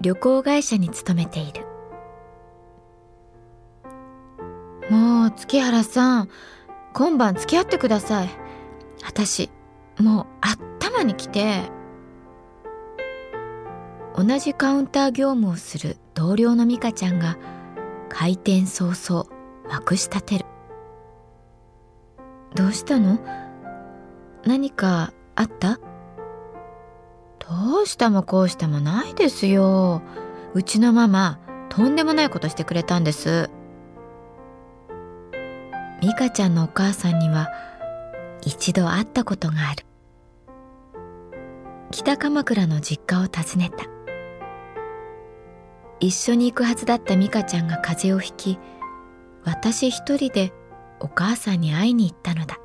旅行会社に勤めている。もう月原さん今晩付き合ってください。私もう頭に来て。同じカウンター業務をする同僚の美香ちゃんが開店早々まくし立てる。どうしたの？何かあった？うしたもこうしたもないですよ。うちのママ、とんでもないことしてくれたんです。美香ちゃんのお母さんには一度会ったことがある。北鎌倉の実家を訪ねた。一緒に行くはずだった美香ちゃんが風邪をひき、私一人でお母さんに会いに行ったのだ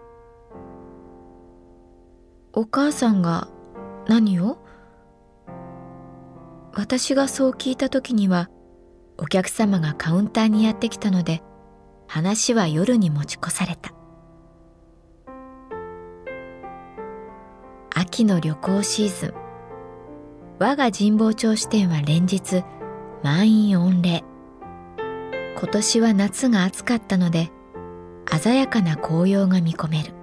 お母さんが何を？私がそう聞いた時にはお客様がカウンターにやってきたので話は夜に持ち越された。秋の旅行シーズン。我が神保町支店は連日満員御礼。今年は夏が暑かったので鮮やかな紅葉が見込める。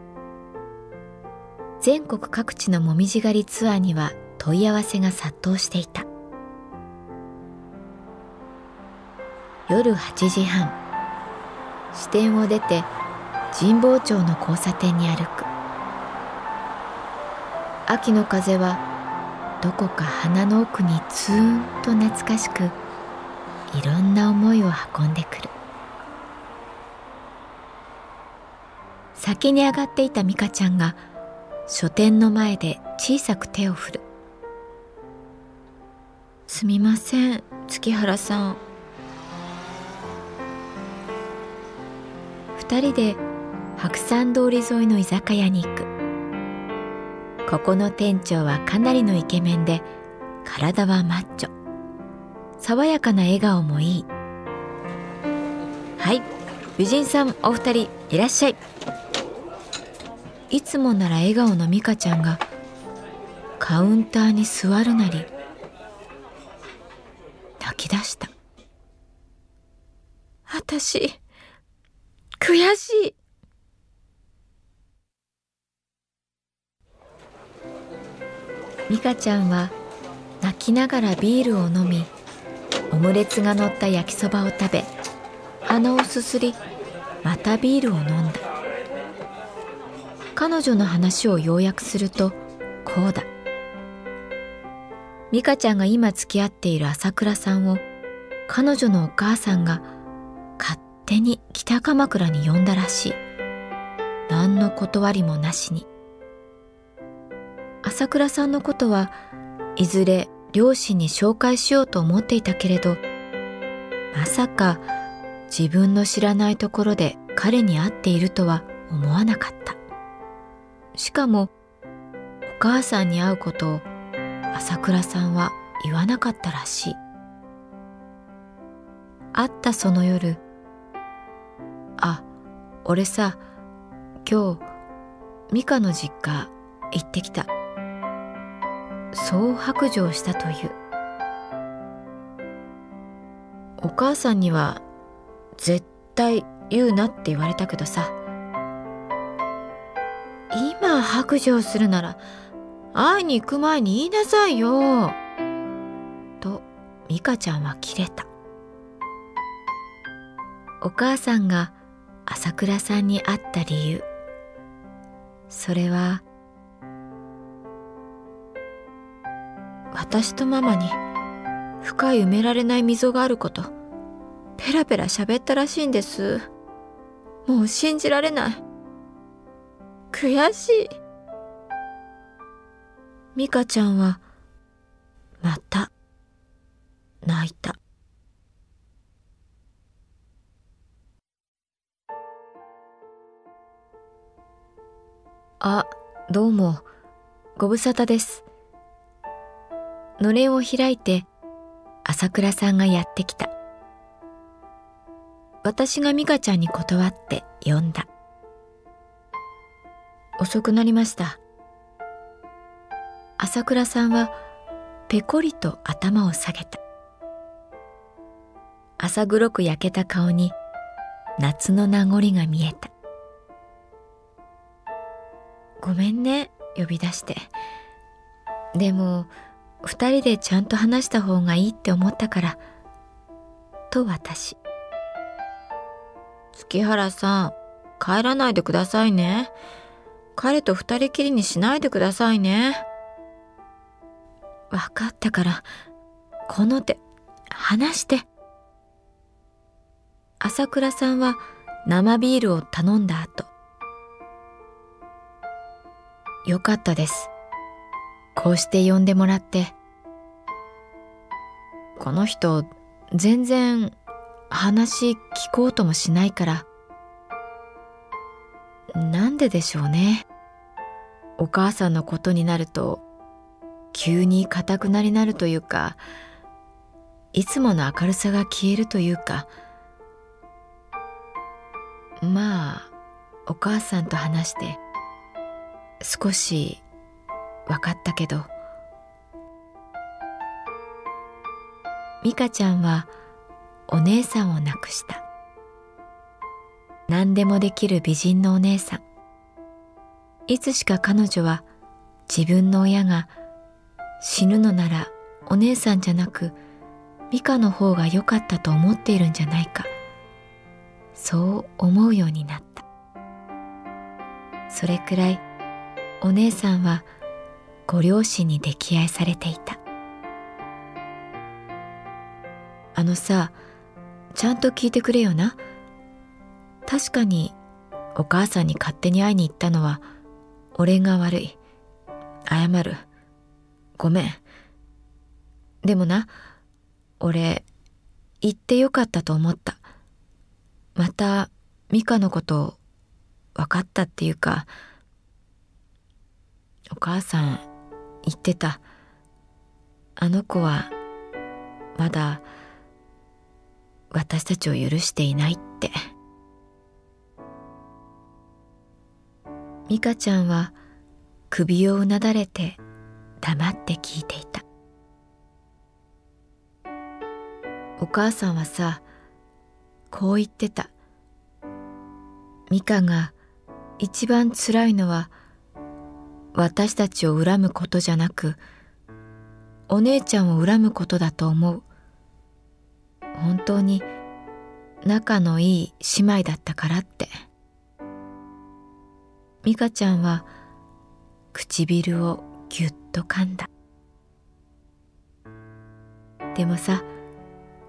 全国各地のもみじ狩りツアーには問い合わせが殺到していた。夜8時半。支店を出て神保町の交差点に歩く。秋の風はどこか鼻の奥にツーンと懐かしくいろんな思いを運んでくる。先に上がっていた美香ちゃんが書店の前で小さく手を振る「すみません月原さん」二人で白山通り沿いの居酒屋に行く。ここの店長はかなりのイケメンで体はマッチョ。爽やかな笑顔もいい。はい美人さんお二人いらっしゃい。いつもなら笑顔の美香ちゃんがカウンターに座るなり泣き出した。私悔しい。美香ちゃんは泣きながらビールを飲みオムレツが乗った焼きそばを食べ鼻をすすりまたビールを飲んだ。彼女の話を要約するとこうだ。美香ちゃんが今付き合っている朝倉さんを彼女のお母さんが手に北鎌倉に呼んだらしい。何の断りもなしに。朝倉さんのことはいずれ両親に紹介しようと思っていたけれどまさか自分の知らないところで彼に会っているとは思わなかった。しかもお母さんに会うことを朝倉さんは言わなかったらしい。会ったその夜あ俺さ今日美香の実家行ってきた。そう白状したという。お母さんには絶対言うなって言われたけどさ。今白状するなら会いに行く前に言いなさいよ。と美香ちゃんは切れた。お母さんが朝倉さんに会った理由。それは私とママに深い埋められない溝があること。ペラペラ喋ったらしいんです。もう信じられない。悔しい。美香ちゃんはあ、どうも、ご無沙汰です。のれんを開いて、朝倉さんがやってきた。私が美香ちゃんに断って呼んだ。遅くなりました。朝倉さんはぺこりと頭を下げた。朝黒く焼けた顔に夏の名残が見えた。ごめんね、呼び出して。でも、二人でちゃんと話した方がいいって思ったから、と私。月原さん、帰らないでくださいね。彼と二人きりにしないでくださいね。わかったから、この手、話して。朝倉さんは生ビールを頼んだ後、よかったです。こうして呼んでもらって。この人、全然話聞こうともしないから。なんででしょうね。お母さんのことになると、急に硬くなりなるというか、いつもの明るさが消えるというか、まあ、お母さんと話して、少し分かったけど。美香ちゃんはお姉さんを亡くした。何でもできる美人のお姉さん。いつしか彼女は自分の親が死ぬのならお姉さんじゃなく美香の方が良かったと思っているんじゃないか。そう思うようになった。それくらいお姉さんはご両親に溺愛されていた。あのさちゃんと聞いてくれよな。確かにお母さんに勝手に会いに行ったのは俺が悪い。謝る。ごめん。でもな俺言ってよかったと思った。また美香のこと分かったっていうか母さん言ってた。あの子はまだ私たちを許していないって。美香ちゃんは首をうなだれて黙って聞いていた。お母さんはさこう言ってた。美香が一番つらいのは私たちを恨むことじゃなくお姉ちゃんを恨むことだと思う。本当に仲のいい姉妹だったからって。美香ちゃんは唇をぎゅっと噛んだ。でもさ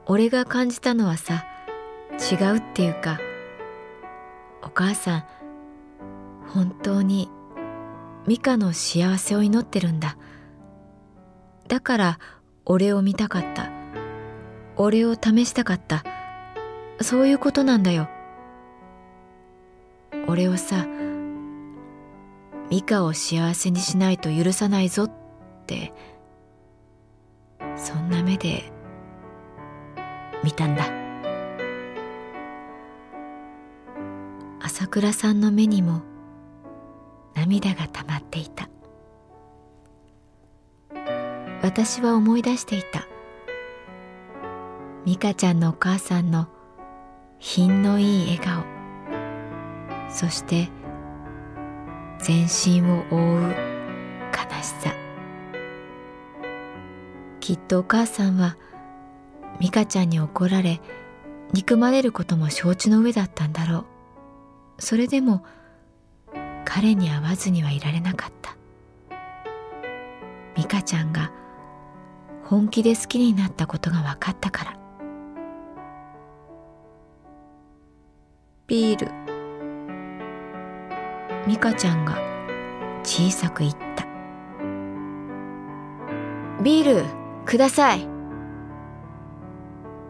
俺が感じたのはさ違うっていうかお母さん本当にミカの幸せを祈ってるんだ。だから俺を見たかった。俺を試したかった。そういうことなんだよ。俺をさミカを幸せにしないと許さないぞってそんな目で見たんだ。朝倉さんの目にも涙がたまっていた。私は思い出していた。美香ちゃんのお母さんの品のいい笑顔。そして全身を覆う悲しさ。きっとお母さんは美香ちゃんに怒られ憎まれることも承知の上だったんだろう。それでも彼に会わずにはいられなかった。美香ちゃんが本気で好きになったことが分かったから。ビール。美香ちゃんが小さく言った。ビールください。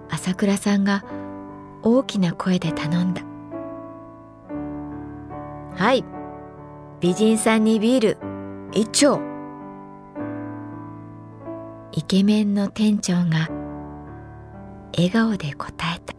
朝倉さんが大きな声で頼んだ。はい。美人さんにビール。一丁。イケメンの店長が笑顔で答えた。